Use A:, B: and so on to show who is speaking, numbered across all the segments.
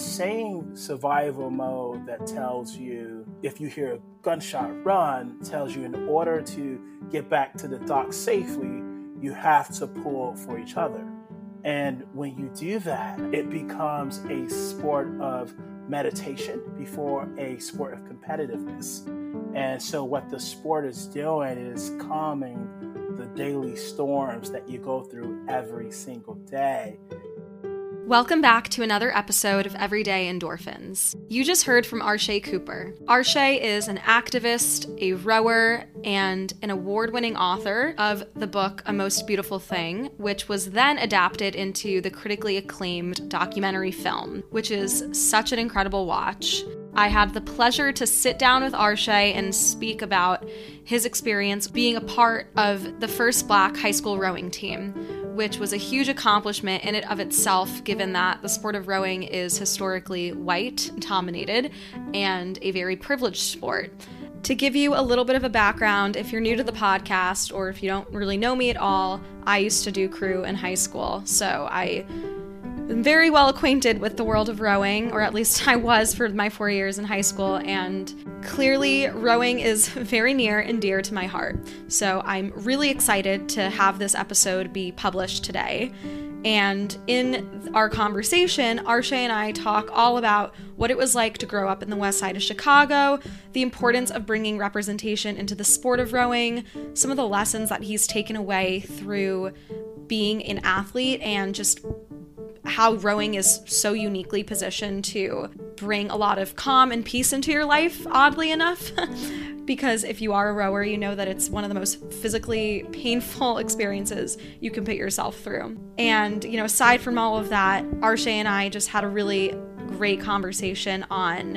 A: same survival mode that tells you if you hear a gunshot run, tells you in order to get back to the dock safely, you have to pull for each other. And when you do that, it becomes a sport of meditation before a sport of competitiveness. And so, what the sport is doing is calming the daily storms that you go through every single day
B: Welcome back to another episode of Everyday Endorphins. You just heard from Arshay Cooper. Arshay is an activist, a rower, and an award winning author of the book A Most Beautiful Thing, which was then adapted into the critically acclaimed documentary film, which is such an incredible watch. I had the pleasure to sit down with Arshay and speak about his experience being a part of the first black high school rowing team which was a huge accomplishment in and of itself, given that the sport of rowing is historically white dominated and a very privileged sport. To give you a little bit of a background, if you're new to the podcast or if you don't really know me at all, I used to do crew in high school. So I very well acquainted with the world of rowing, or at least I was for my four years in high school, and clearly rowing is very near and dear to my heart. So I'm really excited to have this episode be published today. And in our conversation, Arshay and I talk all about what it was like to grow up in the west side of Chicago, the importance of bringing representation into the sport of rowing, some of the lessons that he's taken away through being an athlete, and just how rowing is so uniquely positioned to bring a lot of calm and peace into your life, oddly enough. because if you are a rower, you know that it's one of the most physically painful experiences you can put yourself through. And, you know, aside from all of that, Arshay and I just had a really great conversation on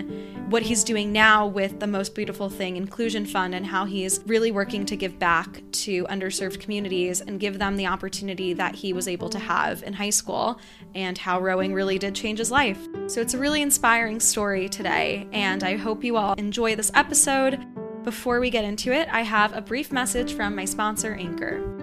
B: what he's doing now with the Most Beautiful Thing Inclusion Fund and how he's really working to give back to underserved communities and give them the opportunity that he was able to have in high school and how rowing really did change his life. So it's a really inspiring story today, and I hope you all enjoy this episode. Before we get into it, I have a brief message from my sponsor, Anchor.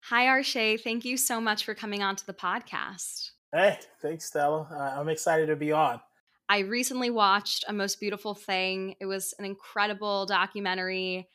B: Hi, Arshay. Thank you so much for coming on to the podcast.
A: Hey, thanks, Stella. Uh, I'm excited to be on.
B: I recently watched A Most Beautiful Thing. It was an incredible documentary.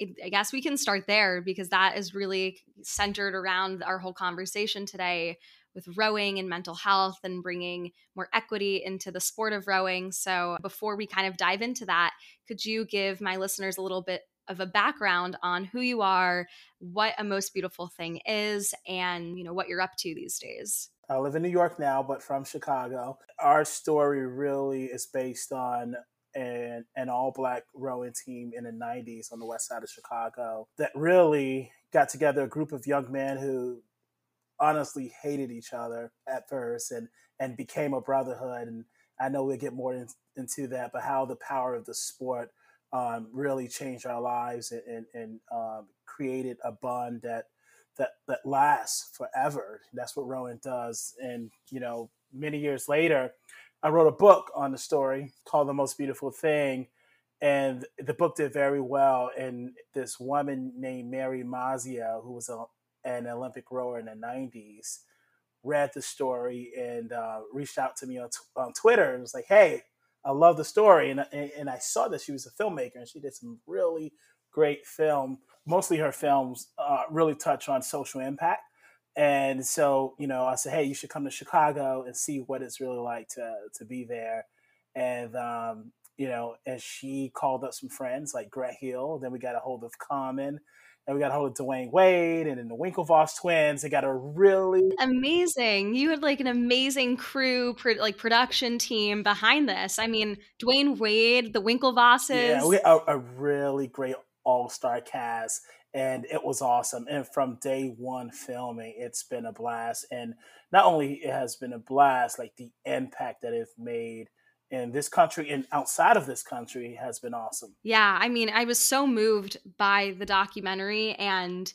B: I guess we can start there because that is really centered around our whole conversation today with rowing and mental health and bringing more equity into the sport of rowing. So, before we kind of dive into that, could you give my listeners a little bit of a background on who you are, what a most beautiful thing is, and you know what you're up to these days.
A: I live in New York now, but from Chicago. Our story really is based on an, an all black rowing team in the 90s on the west side of Chicago that really got together a group of young men who honestly hated each other at first and, and became a brotherhood. And I know we'll get more in, into that, but how the power of the sport um, really changed our lives and, and, and um, created a bond that that that lasts forever. That's what Rowan does. And you know, many years later, I wrote a book on the story called "The Most Beautiful Thing," and the book did very well. And this woman named Mary Mazzio, who was a, an Olympic rower in the '90s, read the story and uh, reached out to me on, t- on Twitter and was like, "Hey." I love the story, and, and I saw that she was a filmmaker, and she did some really great film. Mostly her films uh, really touch on social impact, and so you know, I said, hey, you should come to Chicago and see what it's really like to to be there, and um, you know, and she called up some friends like Grant Hill. Then we got a hold of Common, and we got a hold of Dwyane Wade and then the Winklevoss twins. They got a really
B: amazing. You had like an amazing crew, pro- like production team behind this. I mean, Dwyane Wade, the Winklevosses.
A: Yeah, we a, a really great all star cast. and it was awesome. And from day one filming, it's been a blast. And not only it has been a blast, like the impact that it's made in this country and outside of this country has been awesome.
B: Yeah, I mean, I was so moved by the documentary and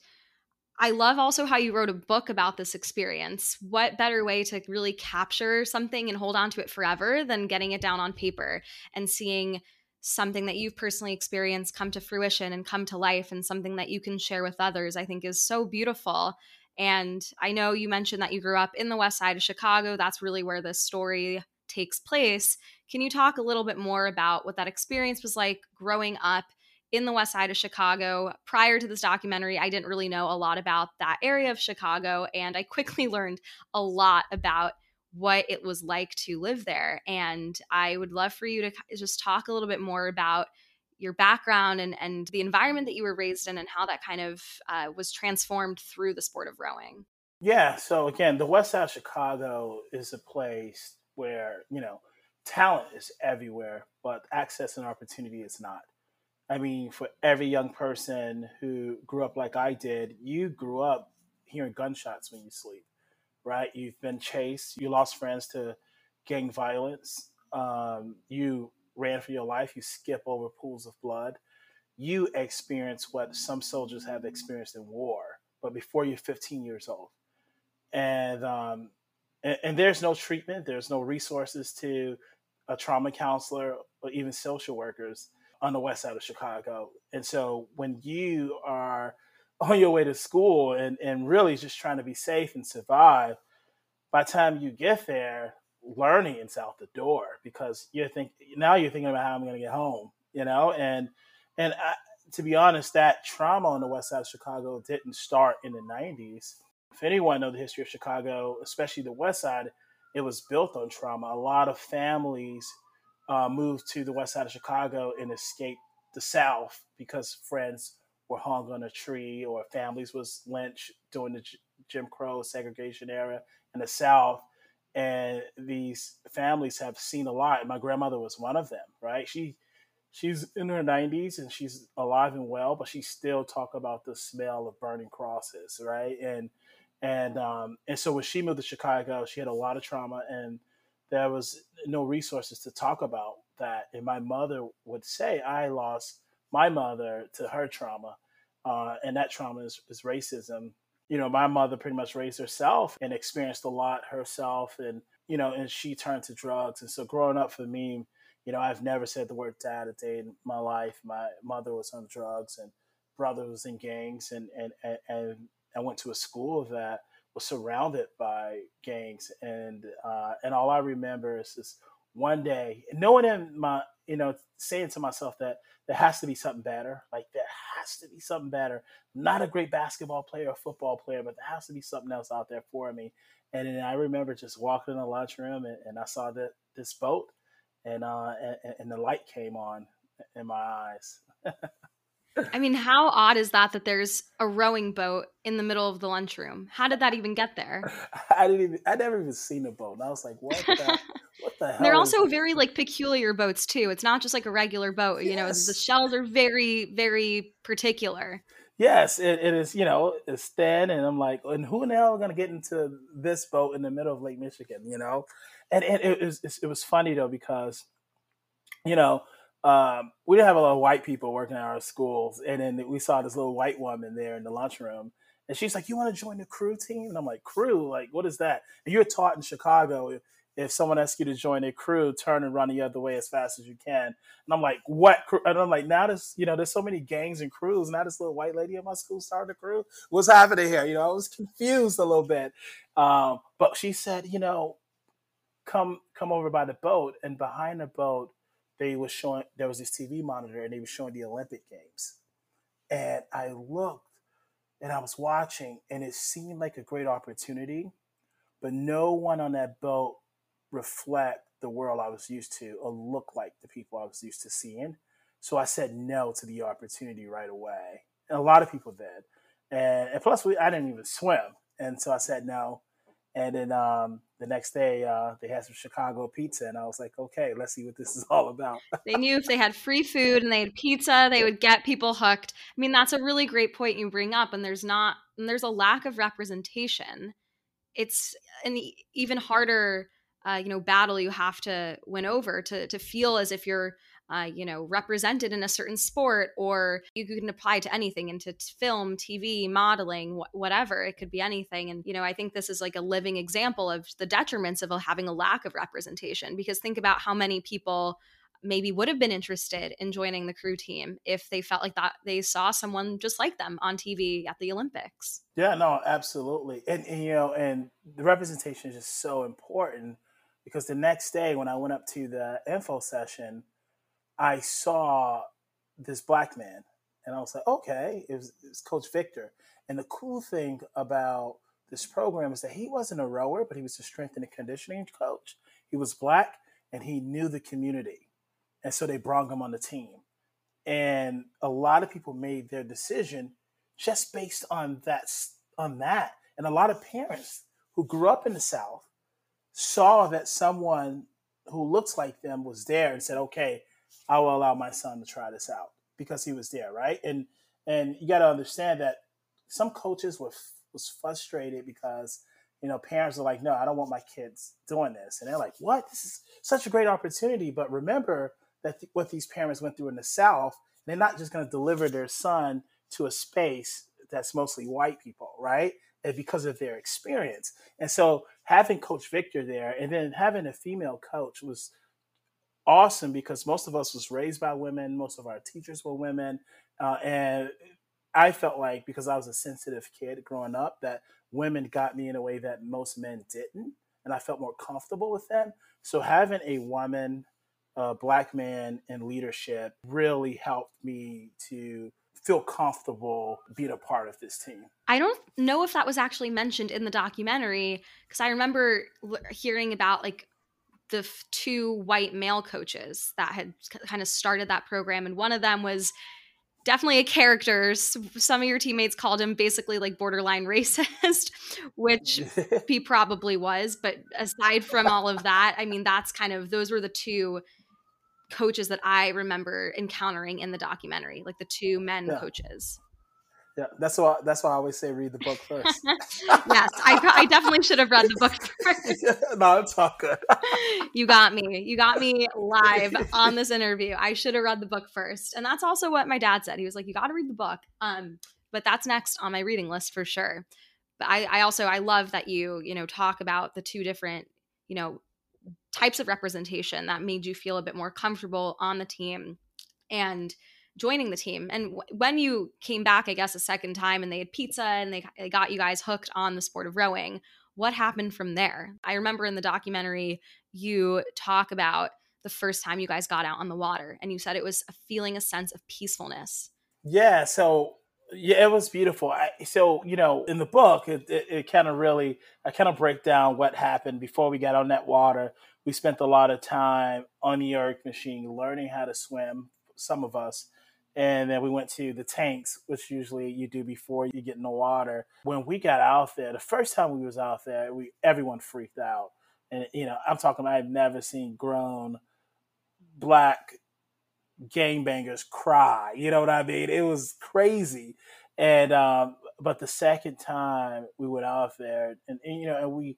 B: I love also how you wrote a book about this experience. What better way to really capture something and hold on to it forever than getting it down on paper and seeing something that you've personally experienced come to fruition and come to life and something that you can share with others, I think is so beautiful. And I know you mentioned that you grew up in the west side of Chicago. That's really where this story takes place. Can you talk a little bit more about what that experience was like growing up in the west side of Chicago? Prior to this documentary, I didn't really know a lot about that area of Chicago, and I quickly learned a lot about what it was like to live there. And I would love for you to just talk a little bit more about your background and, and the environment that you were raised in and how that kind of uh, was transformed through the sport of rowing.
A: Yeah. So, again, the West Side of Chicago is a place where, you know, talent is everywhere, but access and opportunity is not. I mean, for every young person who grew up like I did, you grew up hearing gunshots when you sleep right? You've been chased. You lost friends to gang violence. Um, you ran for your life. You skip over pools of blood. You experience what some soldiers have experienced in war, but before you're 15 years old. And, um, and, and there's no treatment. There's no resources to a trauma counselor or even social workers on the west side of Chicago. And so when you are on your way to school and, and really just trying to be safe and survive, by the time you get there, learning is out the door because you're think now you're thinking about how I'm going to get home, you know, and and I, to be honest, that trauma on the west side of Chicago didn't start in the '90s. If anyone know the history of Chicago, especially the west side, it was built on trauma. A lot of families uh, moved to the west side of Chicago and escaped the South because friends were hung on a tree or families was lynched during the Jim Crow segregation era in the South. And these families have seen a lot. My grandmother was one of them, right? She she's in her 90s and she's alive and well, but she still talk about the smell of burning crosses, right? And and um, and so when she moved to Chicago, she had a lot of trauma, and there was no resources to talk about that. And my mother would say, "I lost my mother to her trauma, uh, and that trauma is, is racism. You know, my mother pretty much raised herself and experienced a lot herself, and you know, and she turned to drugs. And so, growing up for me, you know, I've never said the word dad a day in my life. My mother was on drugs, and brother was in gangs, and and and, and I went to a school that was surrounded by gangs, and uh, and all I remember is this one day, knowing in my, you know, saying to myself that there has to be something better. Like there has to be something better. Not a great basketball player or football player, but there has to be something else out there for me. And then I remember just walking in the lunchroom and, and I saw that this boat, and uh, and, and the light came on in my eyes.
B: I mean, how odd is that that there's a rowing boat in the middle of the lunchroom? How did that even get there?
A: I didn't even I never even seen a boat. And I was like, what the what the hell?
B: They're also very like peculiar boats too. It's not just like a regular boat, you know, the shells are very, very particular.
A: Yes, it, it is, you know, it's thin and I'm like, and who in the hell are gonna get into this boat in the middle of Lake Michigan, you know? And, and it, was, it was funny though because, you know, um, we didn't have a lot of white people working at our schools, and then we saw this little white woman there in the lunchroom, and she's like, "You want to join the crew team?" And I'm like, "Crew? Like, what is that?" And you're taught in Chicago if, if someone asks you to join a crew, turn and run the other way as fast as you can. And I'm like, "What?" Crew? And I'm like, "Now this, you know, there's so many gangs and crews. Now this little white lady at my school started a crew. What's happening here?" You know, I was confused a little bit, um, but she said, "You know, come come over by the boat, and behind the boat." They was showing there was this TV monitor and they were showing the Olympic Games. And I looked and I was watching and it seemed like a great opportunity, but no one on that boat reflect the world I was used to or look like the people I was used to seeing. So I said no to the opportunity right away. And a lot of people did. And, and plus we, I didn't even swim. And so I said no. And then um, the next day, uh, they had some Chicago pizza, and I was like, okay, let's see what this is all about.
B: they knew if they had free food and they had pizza, they would get people hooked. I mean, that's a really great point you bring up. And there's not, and there's a lack of representation. It's an even harder, uh, you know, battle you have to win over to to feel as if you're uh, you know, represented in a certain sport, or you can apply to anything into film, TV, modeling, wh- whatever. It could be anything. And, you know, I think this is like a living example of the detriments of having a lack of representation because think about how many people maybe would have been interested in joining the crew team if they felt like that they saw someone just like them on TV at the Olympics.
A: Yeah, no, absolutely. And, and, you know, and the representation is just so important because the next day when I went up to the info session, I saw this black man and I was like, okay, it was, it was, Coach Victor. And the cool thing about this program is that he wasn't a rower, but he was a strength and conditioning coach. He was black and he knew the community. And so they brought him on the team. And a lot of people made their decision just based on that on that. And a lot of parents who grew up in the South saw that someone who looks like them was there and said, okay, I will allow my son to try this out because he was there, right? And and you got to understand that some coaches were was frustrated because you know parents are like, no, I don't want my kids doing this, and they're like, what? This is such a great opportunity. But remember that th- what these parents went through in the South, they're not just going to deliver their son to a space that's mostly white people, right? And because of their experience. And so having Coach Victor there and then having a female coach was awesome because most of us was raised by women most of our teachers were women uh, and i felt like because i was a sensitive kid growing up that women got me in a way that most men didn't and i felt more comfortable with them so having a woman a black man in leadership really helped me to feel comfortable being a part of this team.
B: I don't know if that was actually mentioned in the documentary because I remember hearing about like the f- two white male coaches that had kind of started that program and one of them was definitely a character some of your teammates called him basically like borderline racist which he probably was but aside from all of that i mean that's kind of those were the two coaches that i remember encountering in the documentary like the two men yeah. coaches
A: yeah, that's why that's why I always say read the book first.
B: yes, I, I definitely should have read the book first.
A: no, it's all good.
B: you got me. You got me live on this interview. I should have read the book first, and that's also what my dad said. He was like, "You got to read the book." Um, but that's next on my reading list for sure. But I, I also I love that you you know talk about the two different you know types of representation that made you feel a bit more comfortable on the team and joining the team. And w- when you came back, I guess, a second time and they had pizza and they, they got you guys hooked on the sport of rowing, what happened from there? I remember in the documentary, you talk about the first time you guys got out on the water and you said it was a feeling a sense of peacefulness.
A: Yeah. So, yeah, it was beautiful. I, so, you know, in the book, it, it, it kind of really, I kind of break down what happened before we got on that water. We spent a lot of time on the erg machine learning how to swim, some of us and then we went to the tanks which usually you do before you get in the water. When we got out there the first time we was out there we everyone freaked out. And you know i'm talking i've never seen grown black gangbangers cry. You know what i mean? It was crazy. And um but the second time we went out there and, and you know and we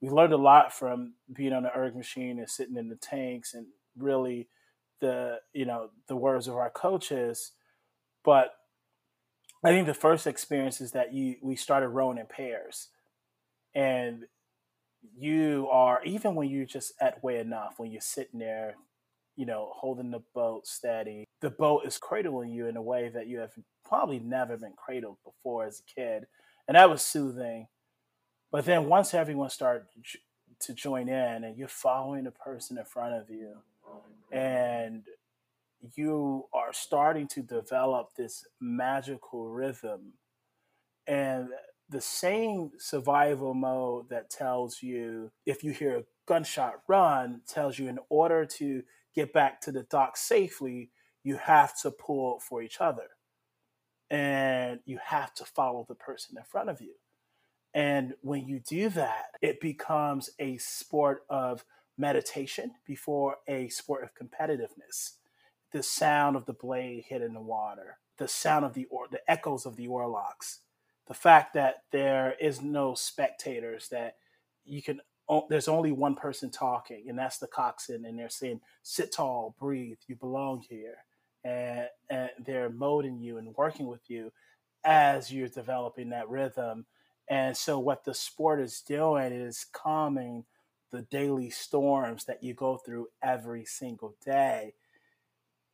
A: we learned a lot from being on the erg machine and sitting in the tanks and really the you know the words of our coaches, but I think the first experience is that you we started rowing in pairs, and you are even when you're just at way enough when you're sitting there, you know, holding the boat steady. The boat is cradling you in a way that you have probably never been cradled before as a kid, and that was soothing. But then once everyone started to join in and you're following the person in front of you and you are starting to develop this magical rhythm. And the same survival mode that tells you if you hear a gunshot run tells you in order to get back to the dock safely you have to pull for each other. And you have to follow the person in front of you. And when you do that, it becomes a sport of meditation before a sport of competitiveness. The sound of the blade hitting the water, the sound of the or the echoes of the oarlocks, the fact that there is no spectators, that you can there's only one person talking, and that's the coxswain, and they're saying, "Sit tall, breathe. You belong here," and, and they're molding you and working with you as you're developing that rhythm. And so, what the sport is doing is calming the daily storms that you go through every single day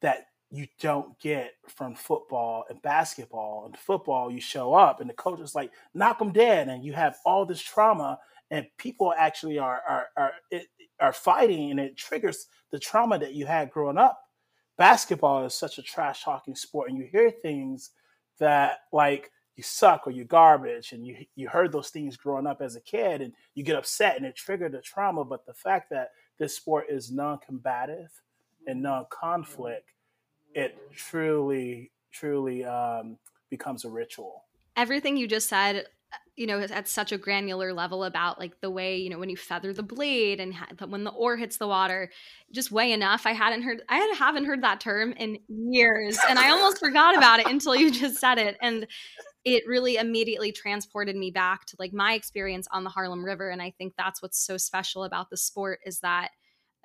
A: that you don't get from football and basketball. And football, you show up and the coach is like, knock them dead. And you have all this trauma and people actually are, are, are, are fighting and it triggers the trauma that you had growing up. Basketball is such a trash talking sport and you hear things that like you suck or you garbage and you, you heard those things growing up as a kid and you get upset and it triggered the trauma. But the fact that this sport is non-combative and non-conflict it truly, truly um, becomes a ritual.
B: Everything you just said, you know, at such a granular level about like the way, you know, when you feather the blade and ha- when the oar hits the water, just way enough. I hadn't heard, I haven't heard that term in years, and I almost forgot about it until you just said it, and it really immediately transported me back to like my experience on the Harlem River, and I think that's what's so special about the sport is that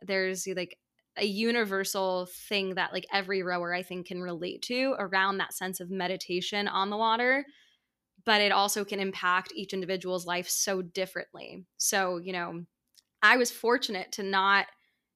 B: there's like a universal thing that like every rower I think can relate to around that sense of meditation on the water but it also can impact each individual's life so differently. So, you know, I was fortunate to not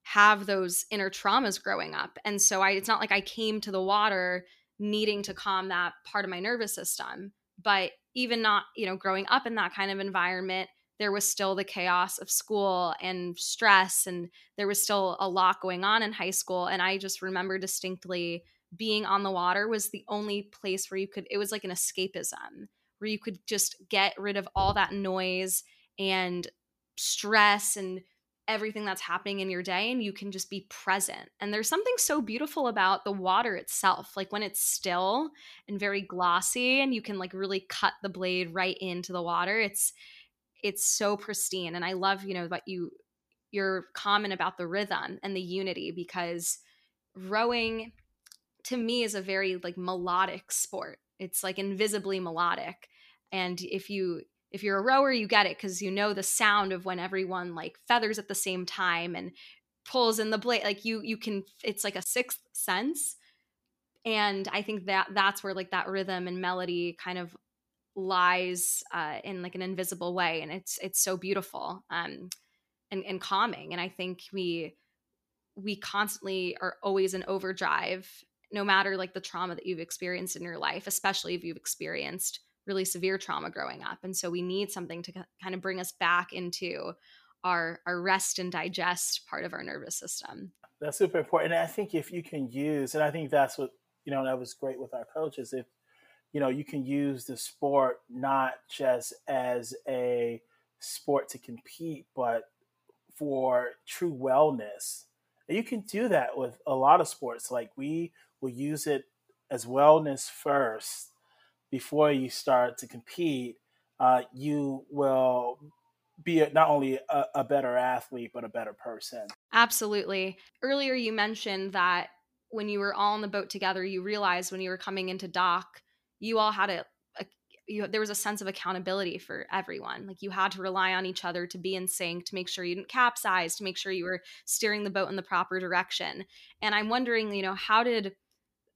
B: have those inner traumas growing up. And so I it's not like I came to the water needing to calm that part of my nervous system, but even not, you know, growing up in that kind of environment, there was still the chaos of school and stress and there was still a lot going on in high school and i just remember distinctly being on the water was the only place where you could it was like an escapism where you could just get rid of all that noise and stress and everything that's happening in your day and you can just be present. And there's something so beautiful about the water itself. Like when it's still and very glossy and you can like really cut the blade right into the water. It's it's so pristine and i love you know what you your comment about the rhythm and the unity because rowing to me is a very like melodic sport it's like invisibly melodic and if you if you're a rower you get it because you know the sound of when everyone like feathers at the same time and pulls in the blade like you you can it's like a sixth sense and i think that that's where like that rhythm and melody kind of lies uh, in like an invisible way and it's it's so beautiful um, and, and calming and i think we we constantly are always in overdrive no matter like the trauma that you've experienced in your life especially if you've experienced really severe trauma growing up and so we need something to kind of bring us back into our our rest and digest part of our nervous system
A: that's super important and i think if you can use and i think that's what you know that was great with our coaches if you know, you can use the sport not just as a sport to compete, but for true wellness. And you can do that with a lot of sports. Like we will use it as wellness first before you start to compete. Uh, you will be not only a, a better athlete, but a better person.
B: Absolutely. Earlier, you mentioned that when you were all on the boat together, you realized when you were coming into dock you all had a, a you, there was a sense of accountability for everyone. Like you had to rely on each other to be in sync, to make sure you didn't capsize, to make sure you were steering the boat in the proper direction. And I'm wondering, you know, how did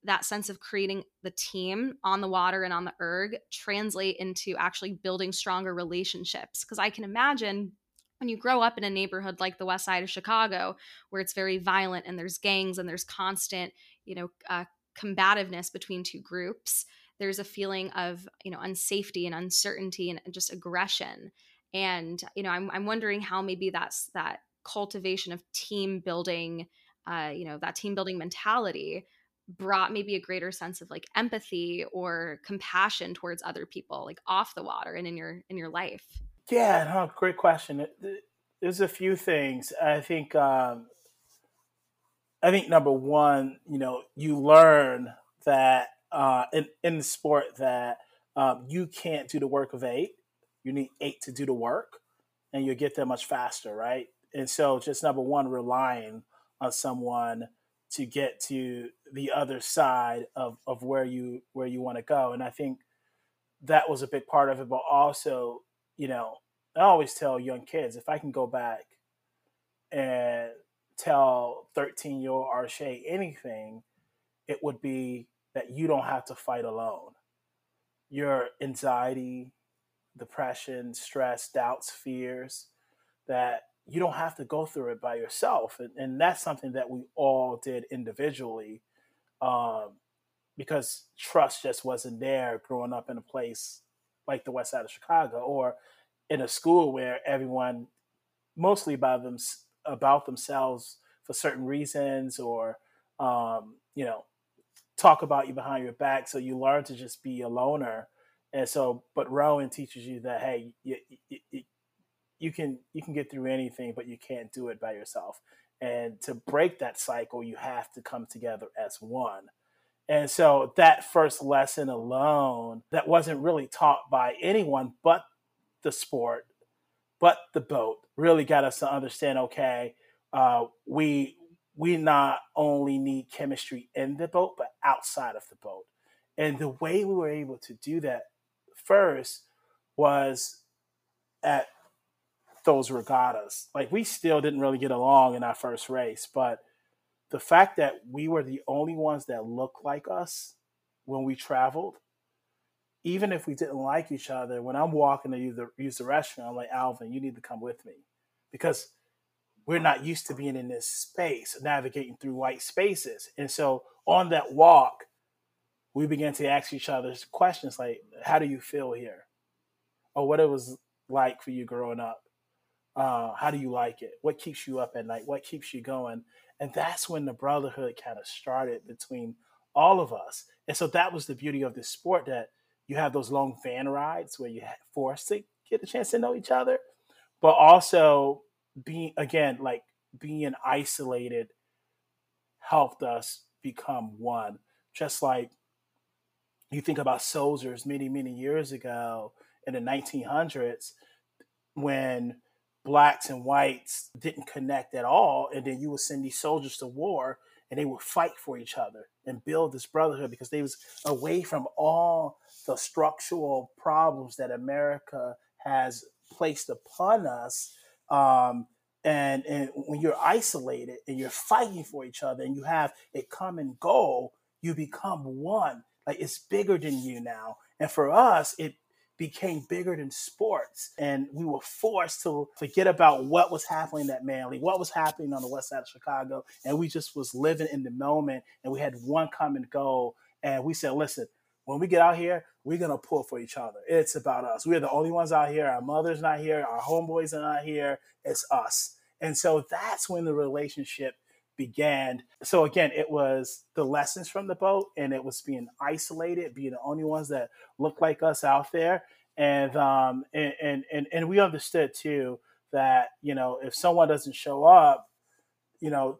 B: that sense of creating the team on the water and on the erg translate into actually building stronger relationships? Because I can imagine when you grow up in a neighborhood like the west side of Chicago, where it's very violent and there's gangs and there's constant, you know, uh, combativeness between two groups there's a feeling of you know unsafety and uncertainty and just aggression and you know i'm, I'm wondering how maybe that's that cultivation of team building uh, you know that team building mentality brought maybe a greater sense of like empathy or compassion towards other people like off the water and in your in your life
A: yeah no, great question there's a few things i think um i think number one you know you learn that uh, in in the sport that um, you can't do the work of eight. you need eight to do the work, and you get there much faster, right? And so, just number one, relying on someone to get to the other side of, of where you where you want to go. And I think that was a big part of it. But also, you know, I always tell young kids if I can go back and tell 13 year old Arshay anything, it would be that you don't have to fight alone. Your anxiety, depression, stress, doubts, fears, that you don't have to go through it by yourself. And, and that's something that we all did individually um, because trust just wasn't there growing up in a place like the west side of Chicago or in a school where everyone mostly by them about themselves for certain reasons or um, you know talk about you behind your back so you learn to just be a loner and so but rowan teaches you that hey you, you, you can you can get through anything, but you can't do it by yourself. And to break that cycle, you have to come together as one. And so that first lesson alone, that wasn't really taught by anyone but the sport, but the boat, really got us to understand. Okay, uh, we we not only need chemistry in the boat, but outside of the boat. And the way we were able to do that first was at those regattas. Like we still didn't really get along in our first race, but the fact that we were the only ones that looked like us when we traveled, even if we didn't like each other, when I'm walking to use the, use the restroom, I'm like, Alvin, you need to come with me. Because we're not used to being in this space, navigating through white spaces. And so on that walk, we began to ask each other questions like, how do you feel here? Or what it was like for you growing up uh, how do you like it? What keeps you up at night? What keeps you going? And that's when the brotherhood kind of started between all of us. And so that was the beauty of this sport that you have those long van rides where you're forced to get a chance to know each other, but also being, again, like being isolated helped us become one. Just like you think about soldiers many, many years ago in the 1900s when blacks and whites didn't connect at all. And then you would send these soldiers to war and they would fight for each other and build this brotherhood because they was away from all the structural problems that America has placed upon us. Um, and, and when you're isolated and you're fighting for each other and you have a common goal, you become one. Like it's bigger than you now. And for us, it became bigger than sports. And we were forced to forget about what was happening at Manley, what was happening on the west side of Chicago. And we just was living in the moment and we had one common goal. And we said, listen, when we get out here, we're gonna pull for each other. It's about us. We're the only ones out here. Our mother's not here. Our homeboys are not here. It's us. And so that's when the relationship began. So again, it was the lessons from the boat, and it was being isolated, being the only ones that looked like us out there, and um, and and and, we understood too that you know if someone doesn't show up, you know,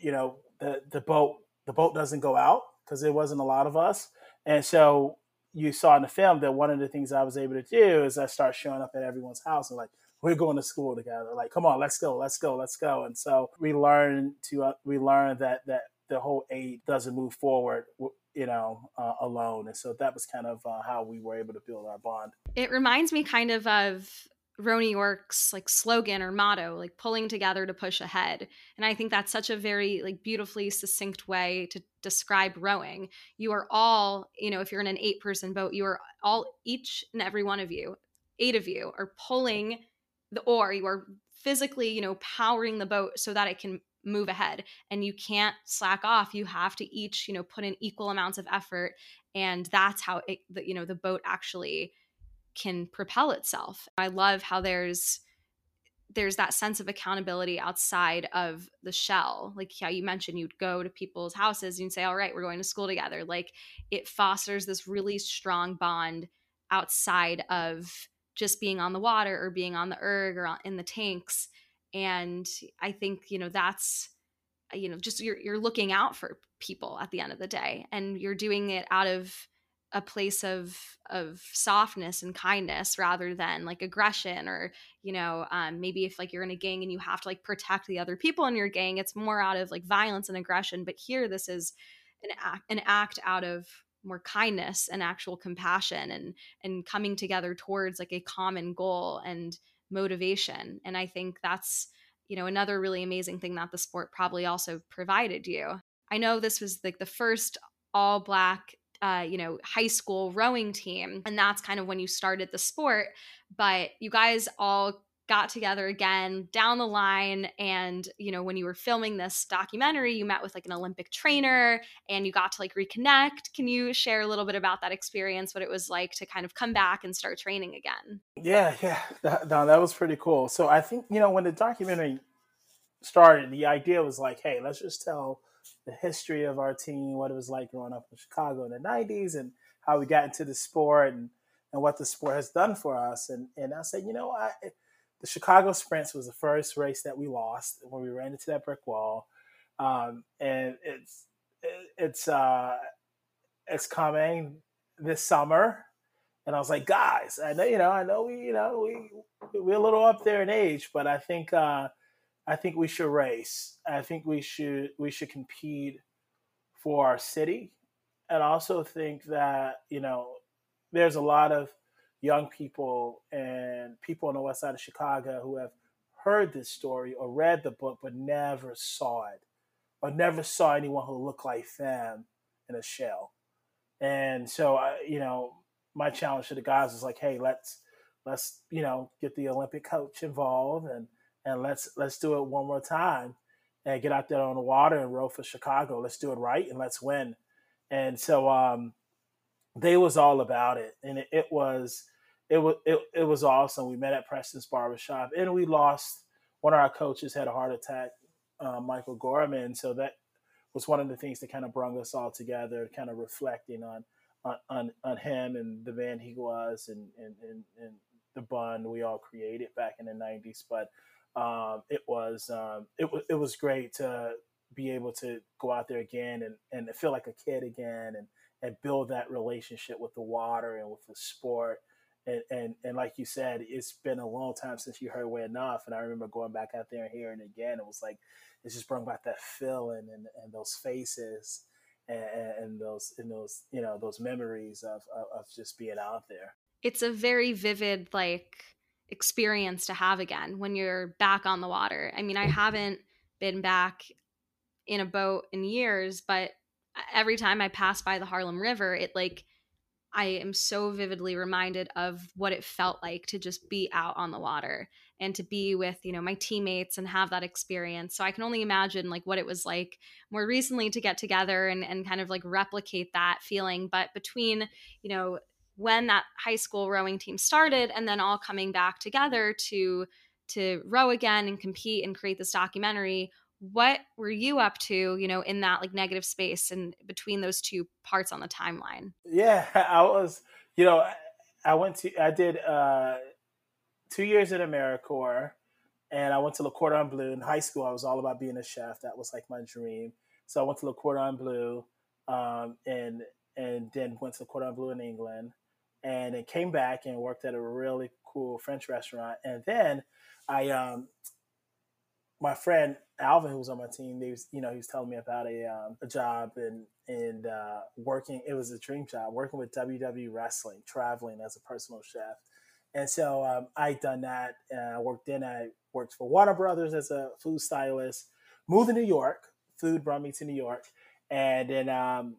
A: you know the the boat the boat doesn't go out because there wasn't a lot of us, and so you saw in the film that one of the things I was able to do is I start showing up at everyone's house and like we're going to school together. Like, come on, let's go, let's go, let's go. And so we learn to uh, we learn that that the whole aid doesn't move forward, you know, uh, alone. And so that was kind of uh, how we were able to build our bond.
B: It reminds me kind of of Row New York's like slogan or motto, like pulling together to push ahead. And I think that's such a very like beautifully succinct way to describe rowing. You are all, you know, if you're in an eight person boat, you are all each and every one of you, eight of you are pulling the oar you are physically you know powering the boat so that it can move ahead and you can't slack off you have to each you know put in equal amounts of effort and that's how it the, you know the boat actually can propel itself. I love how there's there's that sense of accountability outside of the shell. Like how you mentioned you'd go to people's houses and say all right we're going to school together. Like it fosters this really strong bond outside of just being on the water or being on the erg or in the tanks. And i think you know that's you know just you're you're looking out for people at the end of the day and you're doing it out of a place of of softness and kindness rather than like aggression or you know um, maybe if like you're in a gang and you have to like protect the other people in your gang it's more out of like violence and aggression. But here this is an act an act out of more kindness and actual compassion and and coming together towards like a common goal and motivation and i think that's you know another really amazing thing that the sport probably also provided you. I know this was like the first all black uh, you know high school rowing team and that's kind of when you started the sport but you guys all got together again down the line and you know when you were filming this documentary you met with like an olympic trainer and you got to like reconnect. Can you share a little bit about that experience what it was like to kind of come back and start training again?
A: Yeah yeah. That, no, that was pretty cool. So i think you know when the documentary started the idea was like hey let's just tell the history of our team what it was like growing up in chicago in the 90s and how we got into the sport and and what the sport has done for us. And and i said you know i the Chicago Sprints was the first race that we lost when we ran into that brick wall, um, and it's it's uh, it's coming this summer. And I was like, guys, I know you know, I know we you know we we're a little up there in age, but I think uh, I think we should race. I think we should we should compete for our city, and also think that you know there's a lot of young people and people on the west side of Chicago who have heard this story or read the book but never saw it or never saw anyone who looked like them in a shell. And so, I, you know, my challenge to the guys is like, hey, let's let's you know get the Olympic coach involved and and let's let's do it one more time and get out there on the water and row for Chicago. Let's do it right and let's win. And so um, they was all about it, and it, it was it was it, it was awesome. We met at Preston's barbershop, and we lost one of our coaches had a heart attack, uh, Michael Gorman. So that was one of the things that kind of brought us all together, kind of reflecting on on on, him and the man he was, and and, and, and the bond we all created back in the '90s. But um, it was um, it was it was great to be able to go out there again and, and feel like a kid again and and build that relationship with the water and with the sport and, and and like you said, it's been a long time since you heard "Way Enough," and I remember going back out there and hearing it again. It was like it just brought back that feeling and, and those faces and, and those and those you know those memories of, of, of just being out there.
B: It's a very vivid like experience to have again when you're back on the water. I mean, I mm-hmm. haven't been back in a boat in years, but uh, every time I pass by the Harlem River, it like I am so vividly reminded of what it felt like to just be out on the water and to be with, you know, my teammates and have that experience. So I can only imagine like what it was like more recently to get together and, and kind of like replicate that feeling. But between, you know, when that high school rowing team started and then all coming back together to to row again and compete and create this documentary what were you up to you know in that like negative space and between those two parts on the timeline?
A: Yeah i was you know i went to i did uh two years at americorps and i went to le cordon bleu in high school i was all about being a chef. That was like my dream. So i went to le cordon bleu um, and and then went to le cordon bleu in england and then came back and worked at a really cool french restaurant. And then i um my friend Alvin, who was on my team, they was, you know, he was telling me about a um, a job and and uh, working. It was a dream job, working with WWE Wrestling, traveling as a personal chef. And so um, I done that. I worked in. I worked for Warner Brothers as a food stylist. Moved to New York. Food brought me to New York, and then um,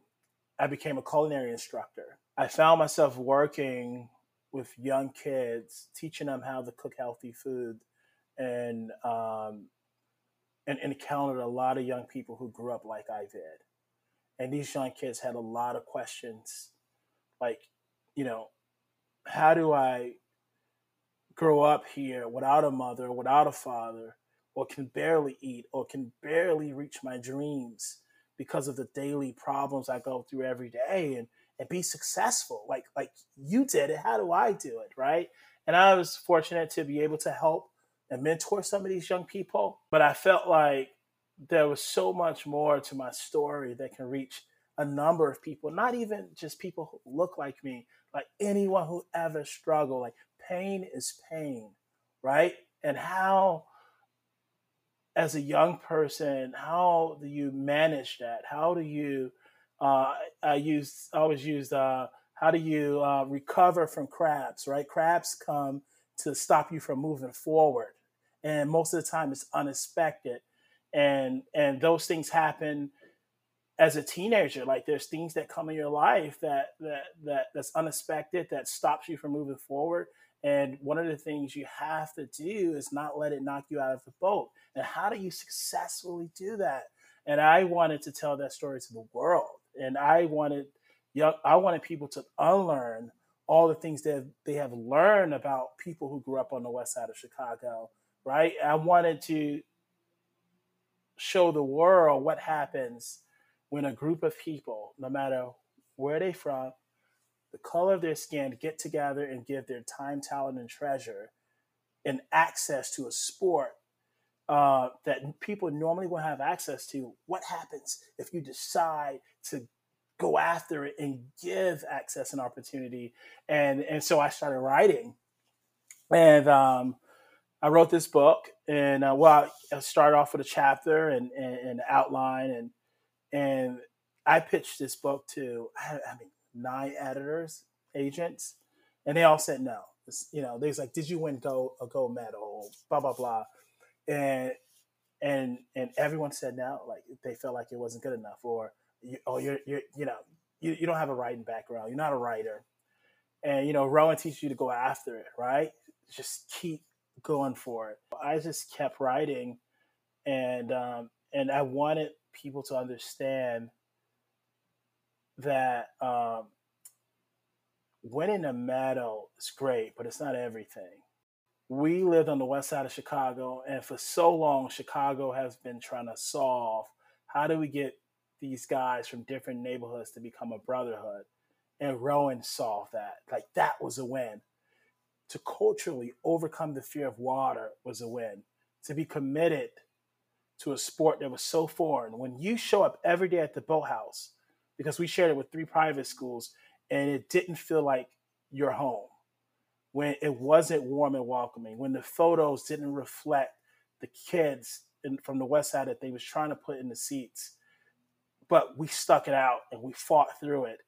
A: I became a culinary instructor. I found myself working with young kids, teaching them how to cook healthy food, and um, and, encountered a lot of young people who grew up like I did. And these young kids had a lot of questions like, you know, how do I grow up here without a mother, without a father, or can barely eat, or can barely reach my dreams because of the daily problems I go through every day and, and be successful like like you did it. How do I do it? Right. And I was fortunate to be able to help and mentor some of these young people. But I felt like there was so much more to my story that can reach a number of people, not even just people who look like me, like anyone who ever struggled. Like pain is pain, right? And how, as a young person, how do you manage that? How do you, uh, I use, I always use, uh, how do you uh, recover from crabs, right? Crabs come to stop you from moving forward. And most of the time it's unexpected. And, and those things happen as a teenager like there's things that come in your life that that that that's unexpected that stops you from moving forward. And one of the things you have to do is not let it knock you out of the boat. And how do you successfully do that? And i wanted to tell that story to the world. And i wanted young i wanted people to unlearn all the things that they have learned about people who grew up on the west side of chicago right i wanted to show the world what happens when a group of people, no matter where they're from, the color of their skin, get together and give their time, talent, and treasure and access to a sport uh, that people normally won't have access to. What happens if you decide to go after it and give access and opportunity? And and so I started writing, and um, I wrote this book. And uh, well, I started off with a chapter and, and, and outline and and I pitched this book to I, mean nine editors, agents, and they all said no. It's, you know, they was like, "Did you win gold a gold medal?" Blah blah blah, and and and everyone said no. Like they felt like it wasn't good enough, or oh, you're you're you know you, you don't have a writing background. You're not a writer, and you know rowing teaches you to go after it, right? Just keep going for it. I just kept writing, and um, and I wanted people to understand that um, winning a medal is great, but it's not everything. We lived on the west side of Chicago, and for so long, Chicago has been trying to solve how do we get these guys from different neighborhoods to become a brotherhood. And rowing solved that. Like, that was a win. To culturally overcome the fear of water was a win. To be committed to a sport that was so foreign. When you show up every day at the boathouse, because we shared it with three private schools, and it didn't feel like your home, when it wasn't warm and welcoming, when the photos didn't reflect the kids in, from the west side that they was trying to put in the seats, but we stuck it out and we fought through it,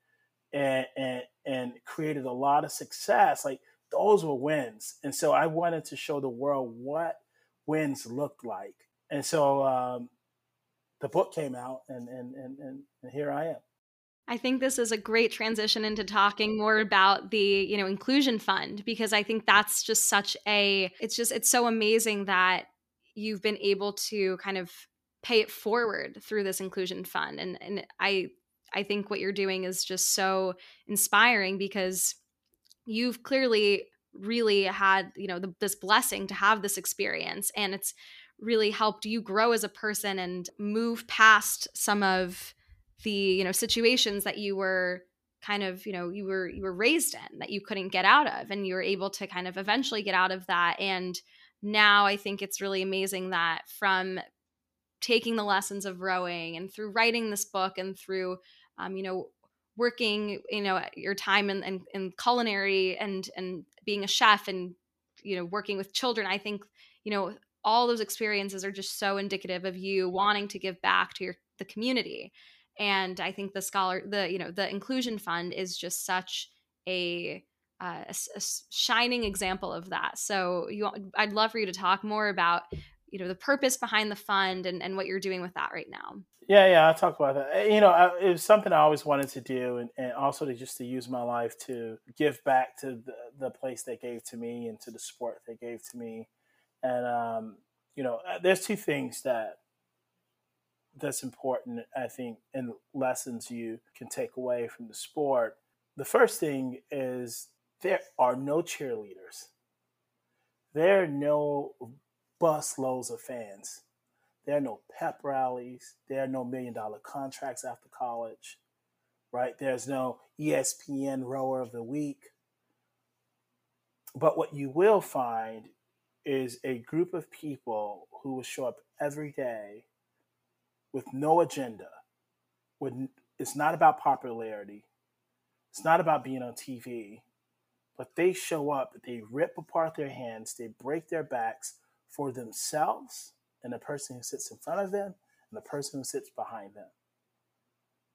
A: and and and created a lot of success. Like those were wins, and so I wanted to show the world what wins looked like. And so um, the book came out, and, and and and and here I am.
B: I think this is a great transition into talking more about the, you know, inclusion fund because I think that's just such a it's just it's so amazing that you've been able to kind of pay it forward through this inclusion fund. And and I I think what you're doing is just so inspiring because you've clearly really had, you know, the, this blessing to have this experience and it's really helped you grow as a person and move past some of the you know situations that you were kind of you know you were you were raised in that you couldn't get out of and you were able to kind of eventually get out of that and now i think it's really amazing that from taking the lessons of rowing and through writing this book and through um, you know working you know your time in, in, in culinary and and being a chef and you know working with children i think you know all those experiences are just so indicative of you wanting to give back to your the community. And i think the scholar the you know the inclusion fund is just such a uh, a, a, shining example of that. So you i'd love for you to talk more about you know the purpose behind the fund and, and what you're doing with that right now
A: yeah yeah i'll talk about that eh, you know I, it was something i always wanted to do and, and also to just to use my life to give back to the, the place they gave to me and to the sport they gave to me and um, you know, uh, there's two things that that's important, I think, and lessons you can take away from the sport. The first thing is there are no cheerleaders. There are no bus loads of fans. There are no pep rallies. There are no million dollar contracts after college, right? There's no ESPN rower of the week. But what you will find is a group of people who will show up every day with no agenda, with it's not about popularity. It's not about being on TV, but they show up, they rip apart their hands, they break their backs for themselves and the person who sits in front of them and the person who sits behind them.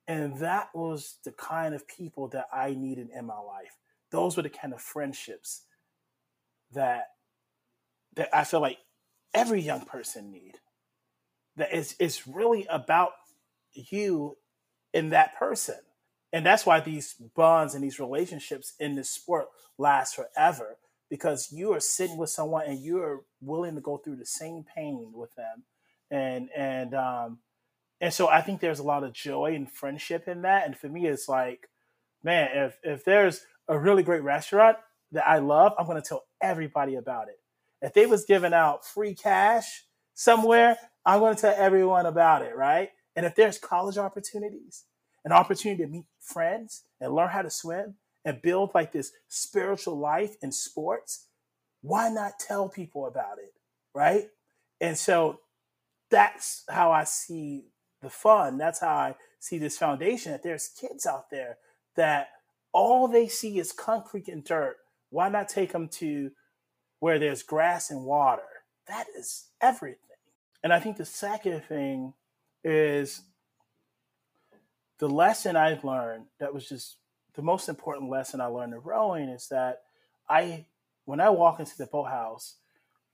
A: And that was the kind of people that I needed in my life. Those were the kind of friendships that that I feel like every young person need. That it's it's really about you and that person. And that's why these bonds and these relationships in this sport last forever because you are sitting with someone and you're willing to go through the same pain with them. And and um and so I think there's a lot of joy and friendship in that. And for me, it's like, man, if if there's a really great restaurant that I love, I'm going to tell everybody about it. If they was giving out free cash somewhere, I'm going to tell everyone about it, right? And if there's college opportunities, an opportunity to meet friends and learn how to swim and build like this spiritual life in sports, why not tell people about it, right? And so that's how I see the fun. That's how I see this foundation that there's kids out there that all they see is concrete and dirt. Why not take them to where there's grass and water? That is everything. And I think the second thing is the lesson I've learned that was just the most important lesson I learned in rowing is that I, when I walk into the boathouse,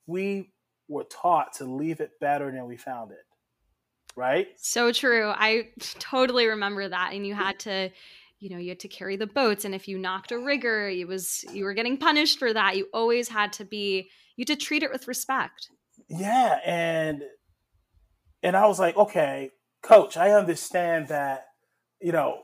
A: we were taught to leave it better than we found it right?
B: So true. I totally remember that. And you had to, you know, you had to carry the boats. And if you knocked a rigger, it was you were getting punished for that. You always had to be you had to treat it with respect.
A: Yeah. And and I was like, okay, coach, I understand that, you know,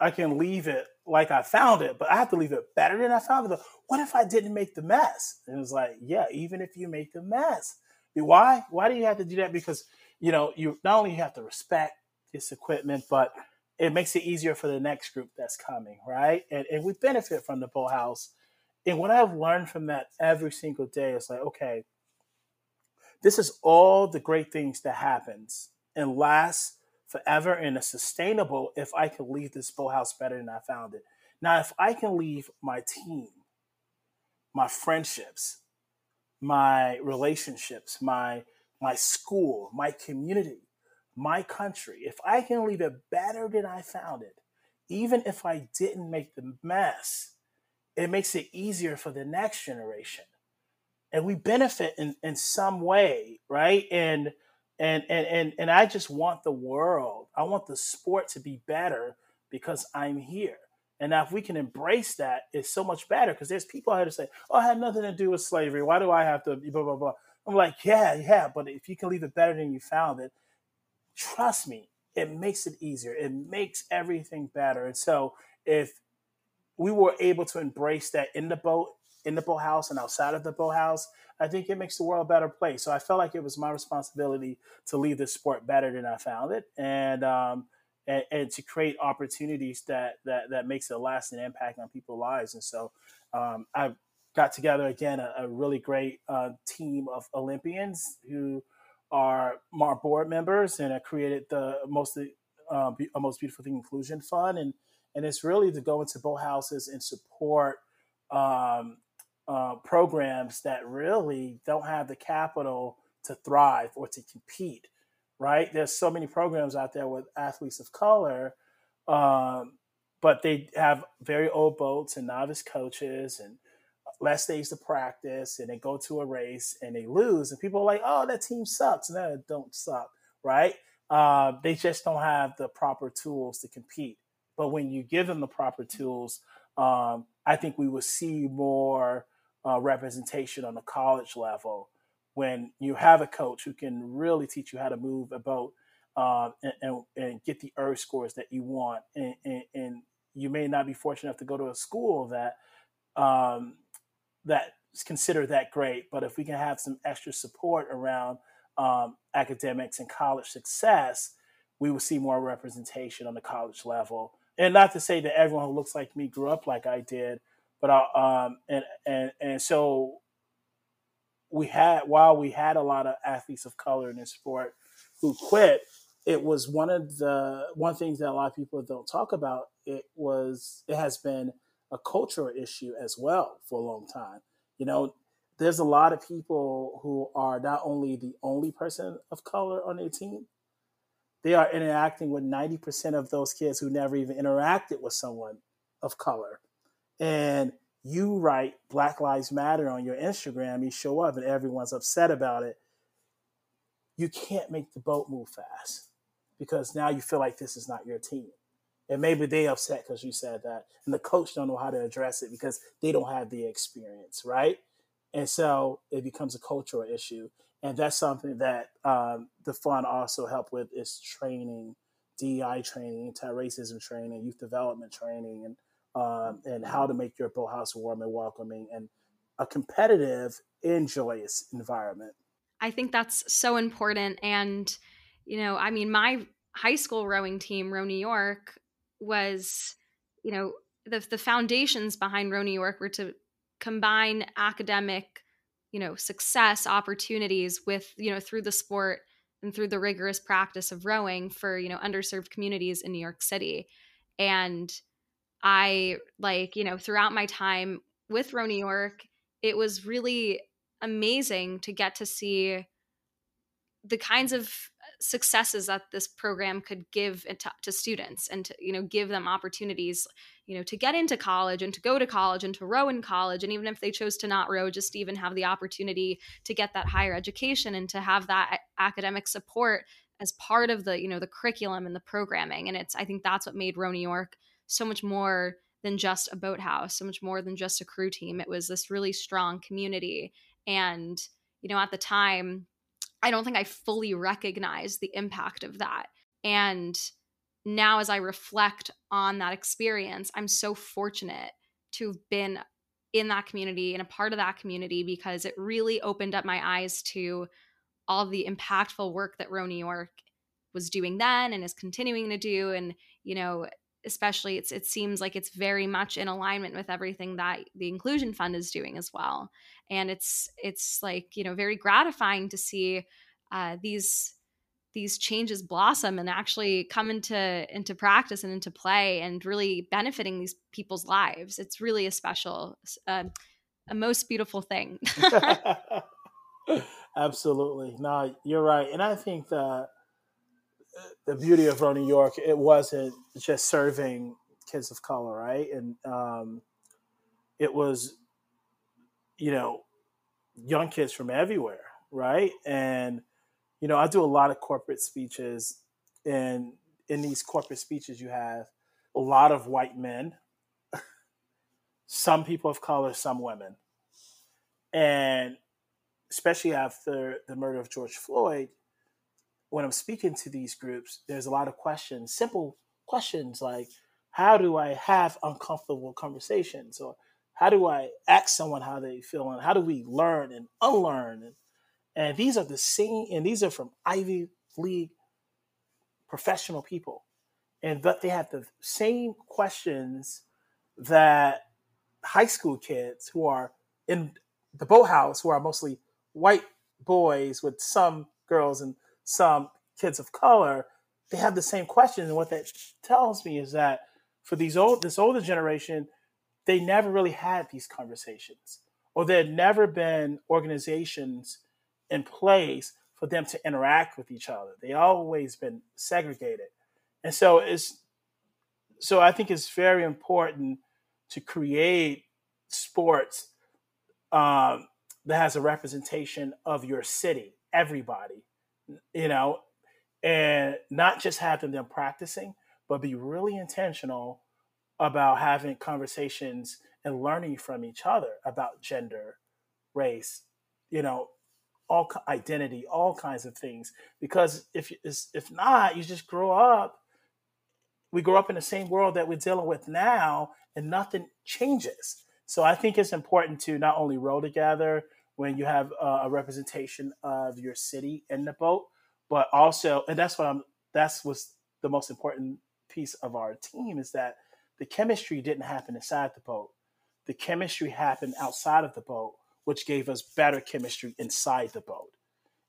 A: I can leave it like I found it, but I have to leave it better than I found it. What if I didn't make the mess? And it was like, yeah, even if you make the mess. Why? Why do you have to do that? Because you know, you not only have to respect this equipment, but it makes it easier for the next group that's coming, right? And, and we benefit from the boathouse. And what I've learned from that every single day is like, okay, this is all the great things that happens and lasts forever and is sustainable if I can leave this boathouse better than I found it. Now, if I can leave my team, my friendships, my relationships, my my school, my community, my country, if I can leave it better than I found it, even if I didn't make the mess, it makes it easier for the next generation. And we benefit in, in some way, right? And and and and and I just want the world, I want the sport to be better because I'm here. And now if we can embrace that, it's so much better because there's people out here to say, Oh, I had nothing to do with slavery. Why do I have to blah blah blah? I'm like, yeah, yeah, but if you can leave it better than you found it, trust me, it makes it easier. It makes everything better. And so if we were able to embrace that in the boat, in the boathouse and outside of the boathouse, I think it makes the world a better place. So I felt like it was my responsibility to leave the sport better than I found it. And um, and, and, to create opportunities that that that makes a lasting impact on people's lives. And so um, I got together again a, a really great uh, team of Olympians who are our board members, and I created the most uh, be, most beautiful thing inclusion fund, and and it's really to go into boathouses and support um, uh, programs that really don't have the capital to thrive or to compete. Right? There's so many programs out there with athletes of color. Um, but they have very old boats and novice coaches and less days to practice and they go to a race and they lose and people are like oh that team sucks no it don't suck right uh, they just don't have the proper tools to compete but when you give them the proper tools um, i think we will see more uh, representation on the college level when you have a coach who can really teach you how to move a boat uh, and, and, and, get the erg scores that you want and, and, you may not be fortunate enough to go to a school that um, that consider that great. But if we can have some extra support around um, academics and college success, we will see more representation on the college level. And not to say that everyone who looks like me grew up like I did, but I, um, and and and so we had while we had a lot of athletes of color in this sport who quit, it was one of the one things that a lot of people don't talk about. It was it has been a cultural issue as well for a long time. You know, there's a lot of people who are not only the only person of color on their team, they are interacting with 90% of those kids who never even interacted with someone of color. And you write Black Lives Matter on your Instagram, you show up and everyone's upset about it. You can't make the boat move fast because now you feel like this is not your team. And maybe they upset because you said that. And the coach don't know how to address it because they don't have the experience, right? And so it becomes a cultural issue. And that's something that um, the fund also help with is training, DEI training, anti-racism training, youth development training, and um, and how to make your boathouse warm and welcoming and a competitive and joyous environment.
B: I think that's so important. And, you know, I mean, my high school rowing team, Row New York, was, you know, the, the foundations behind Row New York were to combine academic, you know, success opportunities with, you know, through the sport and through the rigorous practice of rowing for, you know, underserved communities in New York City. And I like, you know, throughout my time with Row New York, it was really amazing to get to see the kinds of successes that this program could give to, to, students and to you know give them opportunities you know to get into college and to go to college and to row in college. And even if they chose to not row just even have the opportunity to get that higher education and to have that academic support as part of the you know the curriculum and the programming. And it's i think that's what made row new york so much more than just a boathouse, so much more than just a crew team. It was this really strong community. And, you know, at the time, I don't think I fully recognized the impact of that. And now, as I reflect on that experience, I'm so fortunate to have been in that community and a part of that community because it really opened up my eyes to all the impactful work that Row New York was doing then and is continuing to do. And, you know, especially it's it seems like it's very much in alignment with everything that the inclusion fund is doing as well. And it's it's like you know very gratifying to see uh, these these changes blossom and actually come into into practice and into play and really benefiting these people's lives. It's really a special uh, a most beautiful thing.
A: Absolutely. No you're right. And i think that the beauty of Row New York, it wasn't just serving kids of color, right? And um, it was, you know, young kids from everywhere, right? And you know, I do a lot of corporate speeches, and in these corporate speeches, you have a lot of white men, some people of color, some women, and especially after the murder of George Floyd, when I'm speaking to these groups, there's a lot of questions, simple questions like, how do I have uncomfortable conversations? Or how do I ask someone how they feel? And how do we learn and unlearn? And, and these are the same, and these are from Ivy League professional people. And but they have the same questions that high school kids who are in the boathouse, who are mostly white boys with some girls and some kids of color, they have the same question. And what that tells me is that for these old this older generation, they never really had these conversations, or there had never been organizations in place for them to interact with each other. They always been segregated, and so it's so I think it's very important to create sports um, that has a representation of your city, everybody, you know, and not just having them practicing, but be really intentional about having conversations and learning from each other about gender, race, you know, all identity, all kinds of things. Because if if not, you just grow up. We grow up in the same world that we're dealing with now, and nothing changes. So I think it's important to not only row together, when you have a representation of your city in the boat, but also, and that's what I'm. That's what's the most important piece of our team is that the chemistry didn't happen inside the boat. The chemistry happened outside of the boat, which gave us better chemistry inside the boat.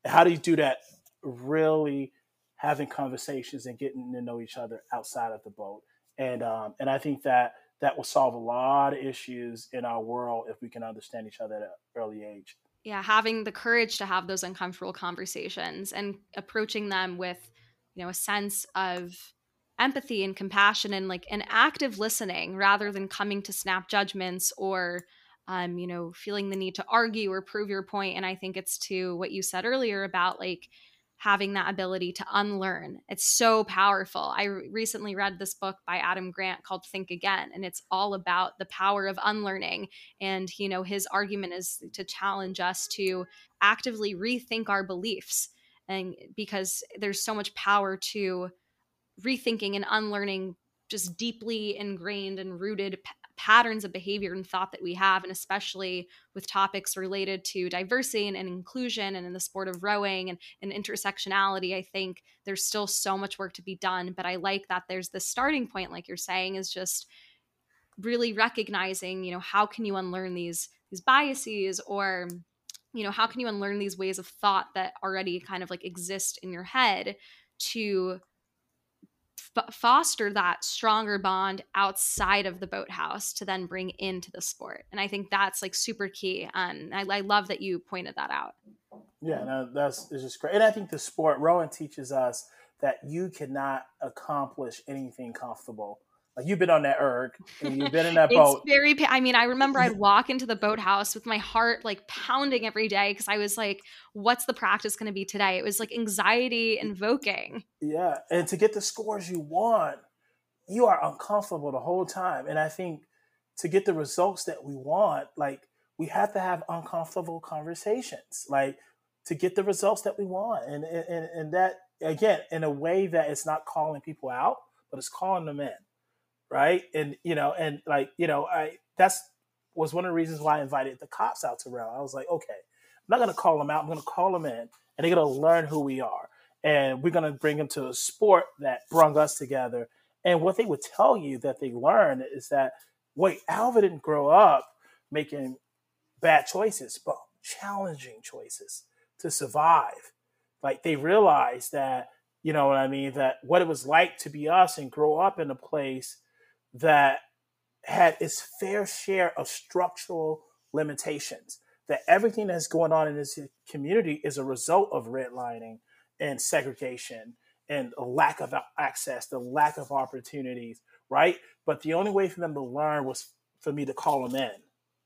A: And how do you do that? Really having conversations and getting to know each other outside of the boat. And um, and I think that that will solve a lot of issues in our world if we can understand each other at an early age.
B: Yeah, having the courage to have those uncomfortable conversations and approaching them with, you know, a sense of empathy and compassion and like an active listening rather than coming to snap judgments or um, you know, feeling the need to argue or prove your point. And I think it's to what you said earlier about like having that ability to unlearn. It's so powerful. I re- recently read this book by Adam Grant called Think Again, and it's all about the power of unlearning. And, you know, his argument is to challenge us to actively rethink our beliefs. And because there's so much power to rethinking and unlearning just deeply ingrained and rooted patterns of behavior and thought that we have, and especially with topics related to diversity and, and inclusion and in the sport of rowing and, and, intersectionality, I think there's still so much work to be done. But I like that there's this starting point, like you're saying, is just really recognizing, you know, how can you unlearn these these biases or you know how can you unlearn these ways of thought that already kind of like exist in your head to f- foster that stronger bond outside of the boathouse to then bring into the sport. And I think that's like super key. Um, I, I love that you pointed that out.
A: Yeah, no, that's it's just great. And I think the sport rowing teaches us that you cannot accomplish anything comfortable like you've been on that erg and you've been in that boat.
B: Very. I mean, I remember I'd walk into the boathouse with my heart like pounding every day because I was like, "What's the practice going to be today?" It was like anxiety invoking.
A: Yeah, and to get the scores you want, you are uncomfortable the whole time. And I think to get the results that we want, like we have to have uncomfortable conversations, like to get the results that we want, and and and that again in a way that it's not calling people out, but it's calling them in right? And you know, and like you know, I that's was one of the reasons why I invited the cops out to rail. I was like, okay, I'm not gonna call them out. I'm gonna call them in, and they're gonna learn who we are, and we're gonna bring them to a sport that brought us together. And what they would tell you that they learned is that wait, Alva didn't grow up making bad choices, but challenging choices to survive. Like they realized that, you know what I mean, that what it was like to be us and grow up in a place that had its fair share of structural limitations. That everything that's going on in this community is a result of redlining and segregation and a lack of access, the lack of opportunities, right? But the only way for them to learn was for me to call them in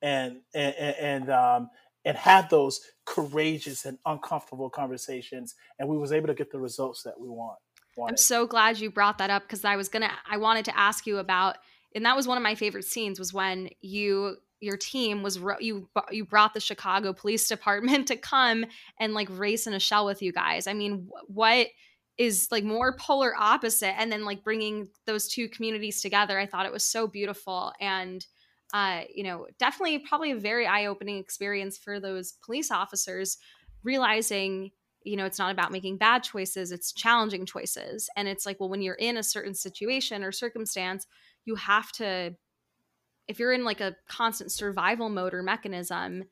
A: and and and um, and have those courageous and uncomfortable conversations, and we was able to get the results that we want.
B: Wanted. I'm so glad you brought that up because I was gonna I wanted to ask you about and that was one of my favorite scenes was when you your team was you you brought the Chicago Police Department to come and like race in a shell with you guys. I mean, what is like more polar opposite and then like bringing those two communities together. I thought it was so beautiful and uh you know, definitely probably a very eye-opening experience for those police officers realizing you know it's not about making bad choices it's challenging choices. And it's like well when you're in a certain situation or circumstance you have to if you're in like a constant survival mode or mechanism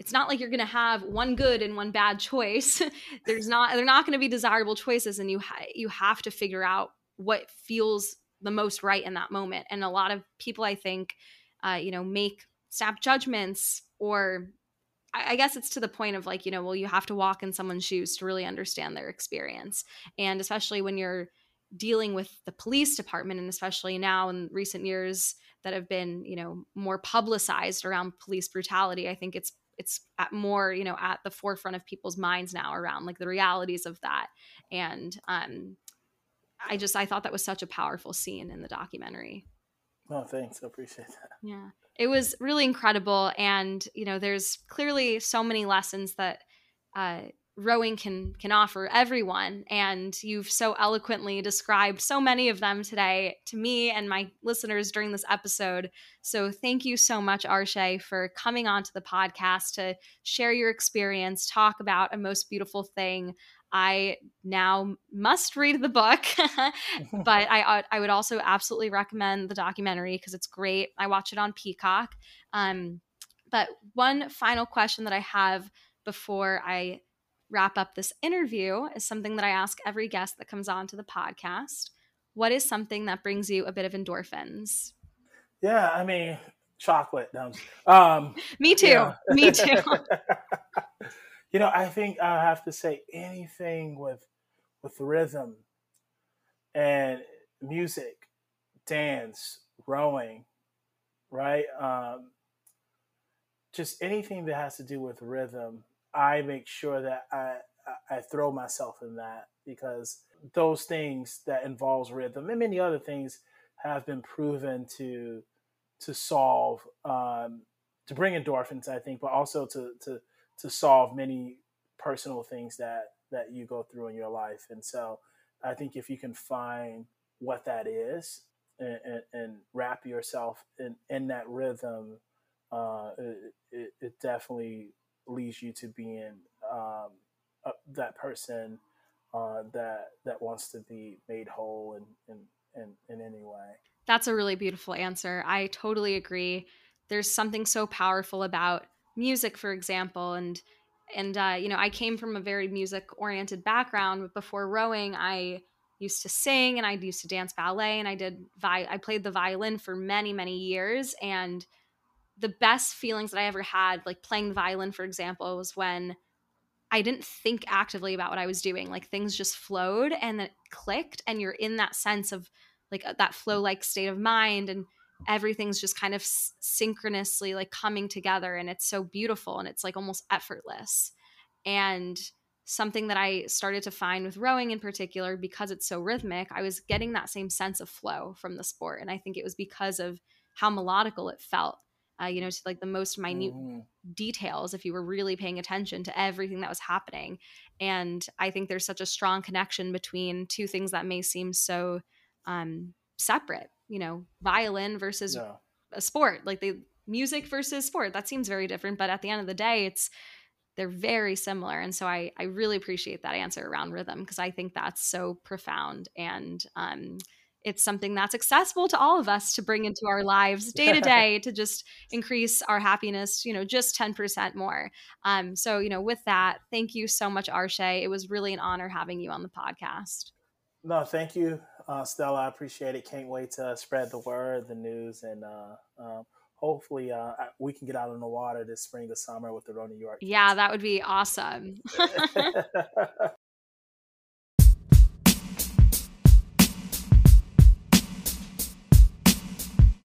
B: it's not like you're going to have one good and one bad choice. There's not they're not going to be desirable choices and you ha- you have to figure out what feels the most right in that moment. And a lot of people i think uh, you know make snap judgments or I guess it's to the point of like, you know, well, you have to walk in someone's shoes to really understand their experience. And especially when you're dealing with the police department, and especially now in recent years that have been, you know, more publicized around police brutality, I think it's it's at more, you know, at the forefront of people's minds now around like the realities of that. And um I just I thought that was such a powerful scene in the documentary.
A: Oh, thanks. I appreciate that.
B: Yeah it was really incredible and you know there's clearly so many lessons that uh, rowing can can offer everyone and you've so eloquently described so many of them today to me and my listeners during this episode. So thank you so much arshay for coming on to the podcast to share your experience talk about a most beautiful thing I now must read the book, but I I would also absolutely recommend the documentary because it's great. I watch it on Peacock. Um, but one final question that I have before I wrap up this interview is something that I ask every guest that comes on to the podcast. What is something that brings you a bit of endorphins?
A: Yeah, I mean, chocolate. Um,
B: Me too. Yeah. Me too.
A: You know, I think I have to say anything with with rhythm and music, dance, rowing, right? Um, just anything that has to do with rhythm, I make sure that I I throw myself in that because those things that involves rhythm and many other things have been proven to to solve um, to bring endorphins, I think, but also to to to solve many personal things that that you go through in your life. And so, I think if you can find what that is and, and, and wrap yourself in in that rhythm, uh, it, it, it, definitely leads you to being um, uh, that person uh, that that wants to be made whole in in, in, in any way.
B: That's a really beautiful answer. I totally agree. There's something so powerful about music, for example, and and uh, you know, I came from a very music oriented background. But before rowing, I used to sing and I used to dance ballet and I did vi- I played the violin for many many years. And the best feelings that I ever had like playing the violin for example was when I didn't think actively about what I was doing. Like things just flowed and then it clicked and you're in that sense of like uh, that flow like state of mind. And everything's just kind of s- synchronously like coming together and it's so beautiful and it's like almost effortless and something that i started to find with rowing in particular because it's so rhythmic i was getting that same sense of flow from the sport and i think it was because of how melodical it felt uh, you know to like the most minute mm-hmm. details if you were really paying attention to everything that was happening and i think there's such a strong connection between two things that may seem so um, separate. You know, violin versus a sport, like the music versus sport. That seems very different, but at the end of the day, it's they're very similar. And so I I really appreciate that answer around rhythm because I think that's so profound and um, it's something that's accessible to all of us to bring into our lives day to day to just increase our happiness, you know, just 10% more. Um, so, you know, with that, thank you so much, Arshay. It was really an honor having you on the podcast.
A: No, thank you uh, Stella. I appreciate it. Can't wait to spread the word, the news, and uh, um, hopefully uh, we can get out on the water this spring or summer with the Row New York.
B: Yeah, that would be awesome.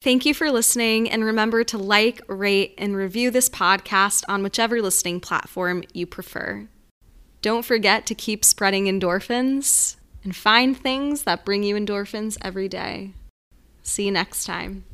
B: Thank you for listening, and remember to like, rate, and review this podcast on whichever listening platform you prefer. Don't forget to keep spreading endorphins and find things that bring you endorphins every day. See you next time.